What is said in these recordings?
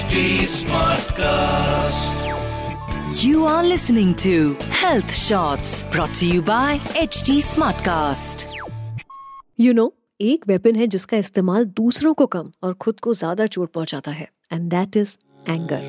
HD Smartcast. You are listening to Health Shots brought to you by HD Smartcast. You know एक weapon है जिसका इस्तेमाल दूसरों को कम और खुद को ज़्यादा चोट पहुंचाता है and that is anger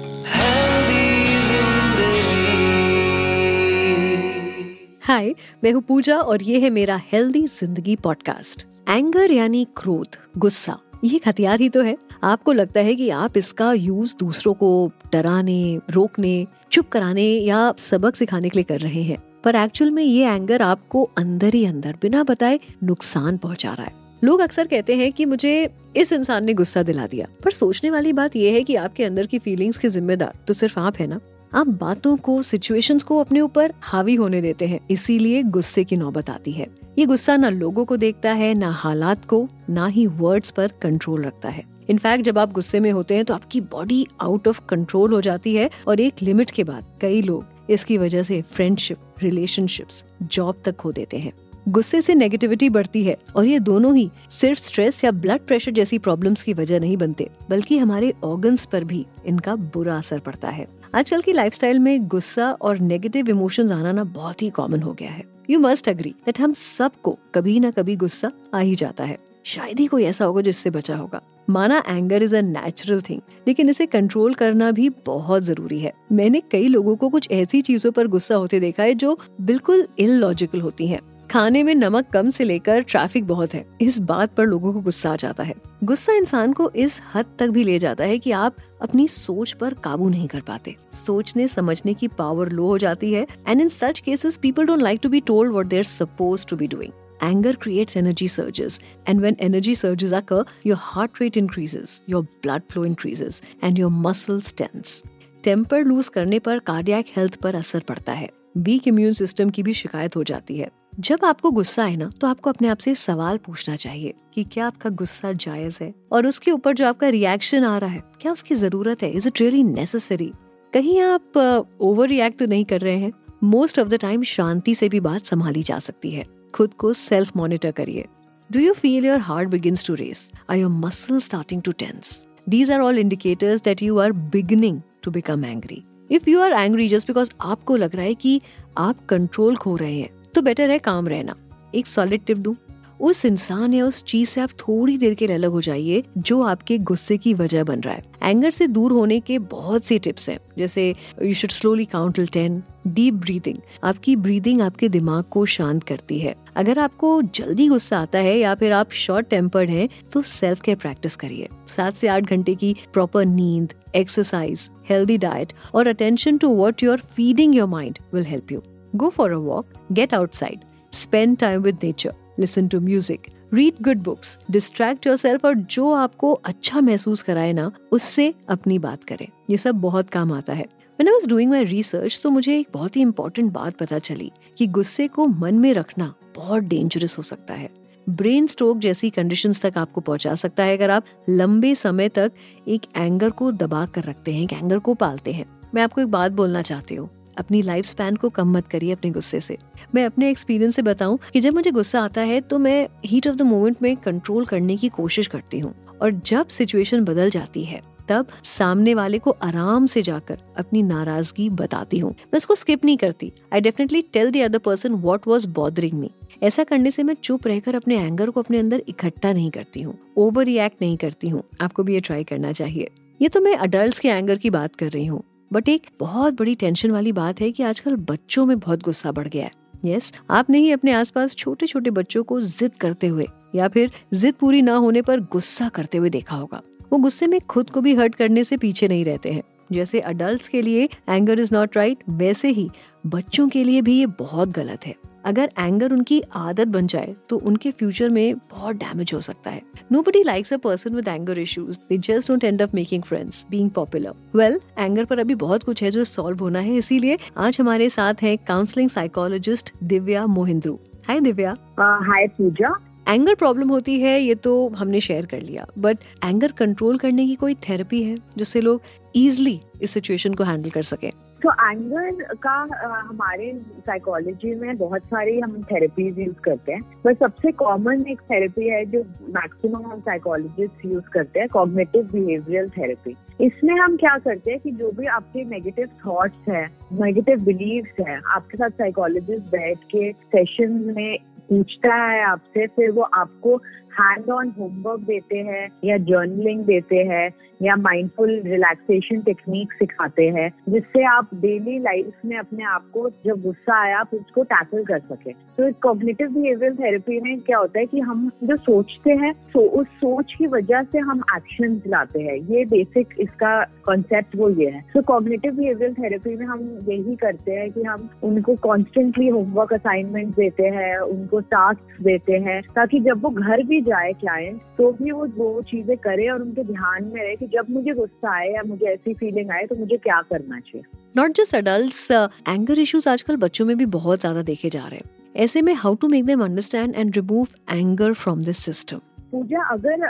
hi मैं हूँ पूजा और ये है मेरा हेल्दी ज़िंदगी पॉडकास्ट एंगर यानी क्रोध गुस्सा ये एक हथियार ही तो है आपको लगता है कि आप इसका यूज़ दूसरों को डराने, रोकने, चुप कराने या सबक सिखाने के लिए कर रहे हैं। पर एक्चुअल में ये एंगर आपको अंदर ही अंदर, बिना बताए नुकसान पहुँचा रहा है। लोग अक्सर कहते हैं कि मुझे इस इंसान ने गुस्सा दिला दिया। पर सोचने वाली बात यह है कि आपके अंदर की फीलिंग्स के जिम्मेदार तो सिर्फ़ आप है ना? आप बातों को सिचुएशंस को अपने ऊपर हावी होने देते हैं, इसीलिए गुस्से की नौबत आती है। ये गुस्सा ना लोगों को देखता है, ना हालात को, ना ही वर्ड्स पर कंट्रोल रखता है। इनफैक्ट जब आप गुस्से में होते हैं तो आपकी बॉडी आउट ऑफ़ कंट्रोल हो जाती है और एक लिमिट के बाद कई लोग इसकी वजह से फ्रेंडशिप रिलेशनशिप्स जॉब तक खो देते हैं। गुस्से से नेगेटिविटी बढ़ती है और ये दोनों ही सिर्फ़ स्ट्रेस या ब्लड प्रेशर जैसी प्रॉब्लम्स की वजह नहीं बनते, बल्कि हमारे ऑर्गन्स पर भी इनका बुरा असर पड़ता है। आजकल की लाइफस्टाइल में गुस्सा और नेगेटिव इमोशंस आना ना बहुत ही कॉमन हो गया है। यू मस्ट अग्री दैट हम सबको कभी ना कभी गुस्सा आ ही जाता है। शायद ही कोई ऐसा होगा जिससे बचा होगा। माना anger is a natural thing लेकिन इसे कंट्रोल करना भी बहुत ज़रूरी है। मैंने कई लोगों को कुछ ऐसी चीज़ों पर गुस्सा होते देखा है जो बिल्कुल इलॉजिकल होती हैं। खाने में नमक कम से लेकर ट्रैफ़िक बहुत है। इस बात पर लोगों को गुस्सा आ जाता है। गुस्सा इंसान को इस हद तक भी ले जाता है कि आप अपनी सोच पर काबू नहीं कर पाते। सोचने समझने की पावर लो हो जाती है and in such cases people don't like to be told what they are suppose to be doing Anger creates energy surges, and when energy surges occur, your heart rate increases, your blood flow increases, and your muscles tense. Temper lose करने पर cardiac health पर असर पड़ता है। Week immune system की भी शिकायत हो जाती है। जब आपको गुस्सा है ना तो आपको अपने आप से सवाल पूछना चाहिए कि क्या आपका गुस्सा जायज़ है? और उसके ऊपर जो आपका रिएक्शन आ रहा है क्या उसकी ज़रूरत है? इज़ इट रियली नेसेसरी कहीं आप ओवर uh, रिएक्ट तो नहीं कर रहे हैं। मोस्ट ऑफ़ द टाइम शांति से भी बात संभाली जा सकती है। खुद को सेल्फ मॉनिटर करिए। Do you feel your heart begins to race I your muscle starting to tense these are all indicators that you are beginning to become angry if you are angry just because आपको लग रहा है कि आप control खो रहे हैं तो बेटर है काम रहना। एक सॉलिड टिप दू। उस इंसान या उस चीज़ से आप थोड़ी देर के लिए अलग हो जाइए जो आपके गुस्से की वजह बन रहा है। एंगर से दूर होने के बहुत से टिप्स हैं जैसे you should slowly count ten deep breathing आपकी ब्रीदिंग आपके दिमाग को शांत करती है। अगर आपको जल्दी गुस्सा आता है या फिर आप शॉर्ट टेम्पर्ड हैं तो सेल्फ केयर प्रैक्टिस करिए। सात से आठ घंटे की प्रॉपर नींद एक्सरसाइज हेल्दी डाइट और attention to what you are feeding your mind will help you Go for a walk, get outside, spend time with nature, listen to music, read good books distract yourself और जो आपको अच्छा महसूस कराए ना उससे अपनी बात करें। ये सब बहुत काम आता है। When I was doing my research, तो मुझे एक बहुत ही इम्पोर्टेंट बात पता चली कि गुस्से को मन में रखना बहुत डेंजरस हो सकता है। ब्रेन स्ट्रोक जैसी कंडीशंस तक आपको पहुँचा सकता है अगर आप लंबे समय तक एक एंगर को दबा कर रखते हैं एक एंगर को पालते हैं। मैं आपको एक बात बोलना चाहती हूँ। अपनी लाइफ स्पैन को कम मत करिए अपने गुस्से से। मैं अपने एक्सपीरियंस से बताऊँ कि जब मुझे गुस्सा आता है तो मैं हीट ऑफ़ द मोमेंट में कंट्रोल करने की कोशिश करती हूँ। और जब सिचुएशन बदल जाती है, तब सामने वाले को आराम से जाकर अपनी नाराज़गी बताती हूँ। मैं उसको स्किप नहीं करती। I definitely tell the other person what was bothering me ऐसा करने से मैं चुप रहकर अपने एंगर को अपने अंदर इकट्ठा नहीं करती हूँ। ओवर रिएक्ट नहीं करती हूँ। आपको भी ये ट्राई करना चाहिए। ये तो मैं अडल्ट के एंगर की बात कर रही हूँ। बट एक बहुत बड़ी टेंशन वाली बात है कि आजकल बच्चों में बहुत गुस्सा बढ़ गया है। यस yes, आपने ही अपने आसपास छोटे छोटे बच्चों को जिद करते हुए या फिर जिद पूरी ना होने पर गुस्सा करते हुए देखा होगा। वो गुस्से में खुद को भी हर्ट करने से पीछे नहीं रहते हैं। जैसे अडल्ट के लिए एंगर इज़ नॉट राइट वैसे ही बच्चों के लिए भी ये बहुत गलत है। अगर एंगर उनकी आदत बन जाए तो उनके फ्यूचर में बहुत डैमेज हो सकता है। Nobody likes a person with anger issues they just don't end up making friends being popular well anger पर अभी बहुत कुछ है जो सॉल्व होना है, इसीलिए आज हमारे साथ है counselling psychologist Divya Mohindru. Hi Divya. Hi Pooja. Anger problem होती है, ये तो हमने शेयर कर लिया। बट एंगर कंट्रोल करने की कोई थेरेपी है, जिससे लोग इजिली इस सिचुएशन को हैंडल कर सके? तो एंगर का हमारे साइकोलॉजी में बहुत सारी हम थेरेपीज यूज़ करते हैं। पर सबसे कॉमन एक थेरेपी है जो मैक्सिमम हम साइकोलॉजिस्ट यूज़ करते हैं कॉग्निटिव बिहेवियरल थेरेपी इसमें हम क्या करते हैं कि जो भी आपके नेगेटिव थॉट्स हैं नेगेटिव बिलीव्स हैं, आपके साथ साइकोलॉजिस्ट बैठ के सेशन में पूछता है आपसे, फिर वो आपको हैंड ऑन होमवर्क देते हैं या जर्नलिंग देते हैं। या माइंडफुल रिलैक्सेशन टेक्निक सिखाते हैं, जिससे आप डेली लाइफ में अपने आप को जब गुस्सा आया, आप उसको टैकल कर सके। तो इस कॉग्निटिव बिहेवियर थेरेपी में क्या होता है कि हम जो सोचते हैं, सो, उस सोच की वजह से हम एक्शन लाते हैं। ये बेसिक इसका कॉन्सेप्ट वो ये है। तो कॉग्निटिव बिहेवियर थेरेपी में हम यही करते हैं कि हम उनको कॉन्स्टेंटली होमवर्क असाइनमेंट देते हैं, उनको टास्क देते हैं, ताकि जब वो घर भी जाए क्लाइंट तो भी वो वो चीज़ें करे और उनके ध्यान में रहे कि जब मुझे गुस्सा आए या मुझे ऐसी फीलिंग आए तो मुझे क्या करना चाहिए? Not just adult anger issues आजकल बच्चों में भी बहुत ज़्यादा देखे जा रहे हैं। ऐसे में how to make them understand and remove anger from this system Pooja, अगर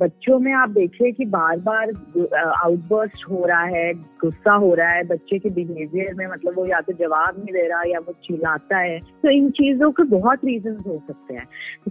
बच्चों में आप देखिए कि बार बार आउटबर्स्ट हो रहा है, गुस्सा हो रहा है, बच्चे के बिहेवियर में मतलब वो या तो जवाब नहीं दे रहा या वो चिल्लाता है तो इन चीज़ों के बहुत रीजन हो सकते हैं।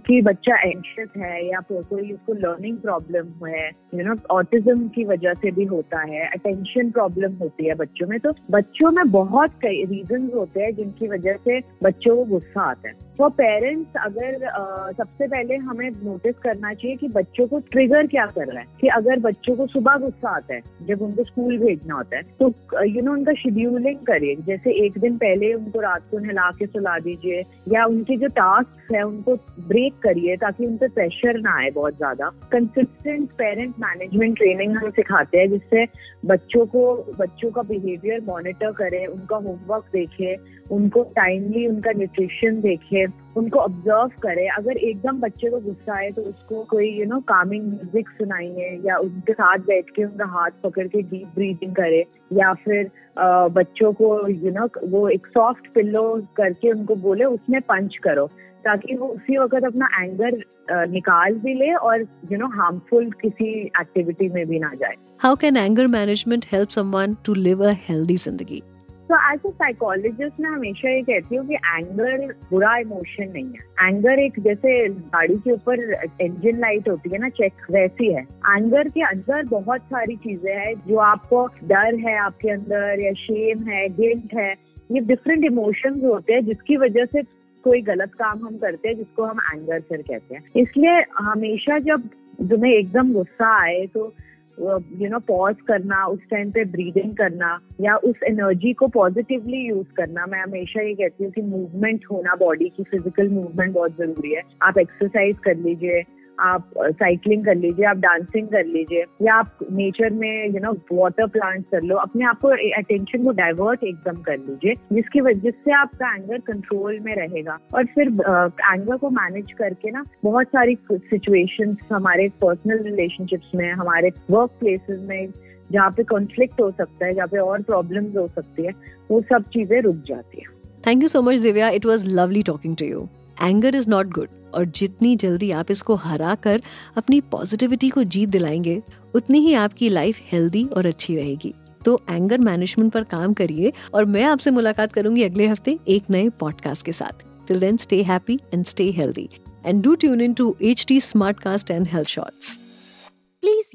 कि बच्चा एंशियस है या फिर कोई उसको लर्निंग प्रॉब्लम है यू नो ऑटिज्म की वजह से भी होता है अटेंशन प्रॉब्लम होती है बच्चों में तो बच्चों में बहुत कई रीजन होते हैं जिनकी वजह से बच्चों को गुस्सा आता है। तो पेरेंट्स अगर आ, सबसे पहले हमें नोटिस करना चाहिए कि बच्चों को ट्रिगर क्या कर रहा है। कि अगर बच्चों को सुबह गुस्सा आता है जब उनको स्कूल भेजना होता है तो यू नो उनका शेड्यूलिंग करिए। जैसे एक दिन पहले उनको रात को नहला के सुला दीजिए या उनके जो टास्क है उनको ब्रेक करिए ताकि उन पर प्रेशर ना आए बहुत ज़्यादा। कंसिस्टेंट पेरेंट मैनेजमेंट ट्रेनिंग हम सिखाते हैं जिससे बच्चों को, बच्चों का बिहेवियर मॉनिटर करें, उनका होमवर्क देखे, उनको टाइमली उनका न्यूट्रिशन देखे। उनको ऑब्ज़र्व करे। अगर एकदम बच्चे को गुस्सा आए तो उसको कोई यू नो कामिंग म्यूज़िक सुनाइए या उनके साथ बैठ के उनका हाथ पकड़ के डीप ब्रीथिंग करे या फिर आ, बच्चों को यू नो वो एक सॉफ्ट पिल्लो करके उनको बोले उसमें पंच करो ताकि वो उसी वक्त अपना एंगर निकाल भी ले और यू नो हार्मफुल किसी एक्टिविटी में भी ना जाए। How can anger management help someone to live a healthy ज़िंदगी? तो एज ए साइकोलॉजिस्ट मैं हमेशा ये कहती हूँ कि एंगर बुरा इमोशन नहीं है। एंगर एक जैसे गाड़ी के ऊपर इंजन लाइट होती है ना चेक वैसी है। एंगर के अंदर बहुत सारी चीज़ें हैं जो आपको डर है, आपके अंदर या शेम है गिल्ट है, ये डिफरेंट इमोशंस होते हैं जिसकी वजह से कोई गलत काम हम करते हैं, जिसको हम एंगर फिर कहते हैं। इसलिए हमेशा जब तुम्हें एकदम गुस्सा आए तो यू नो पॉज करना, उस टाइम पे ब्रीदिंग करना, या उस एनर्जी को पॉजिटिवली यूज़ करना। मैं हमेशा ये कहती हूँ कि मूवमेंट होना बॉडी की फ़िज़िकल मूवमेंट बहुत ज़रूरी है। आप एक्सरसाइज कर लीजिए आप साइकिलिंग कर लीजिए, आप डांसिंग कर लीजिए, या आप नेचर में यू नो वाटर प्लांट कर लो, अपने आप को अटेंशन को डाइवर्ट एकदम कर लीजिए, जिसकी वजह से आपका एंगर कंट्रोल में रहेगा। और फिर एंगर को मैनेज करके ना, बहुत सारी सिचुएशन हमारे पर्सनल रिलेशनशिप्स में, हमारे वर्क प्लेसेस में, जहाँ पे कॉन्फ्लिक्ट हो सकता है, जहाँ पे और प्रॉब्लम्स हो सकती है, वो सब चीज़ें रुक जाती है। Thank you so much Divya it was lovely talking to you anger is not good और जितनी जल्दी आप इसको हरा कर अपनी पॉजिटिविटी को जीत दिलाएँगे, उतनी ही आपकी लाइफ हेल्दी और अच्छी रहेगी। तो एंगर मैनेजमेंट पर काम करिए और मैं आपसे मुलाकात करूँगी अगले हफ़्ते एक नए पॉडकास्ट के साथ। Till then stay happy and stay healthy and do tune in to H T Smartcast and health shorts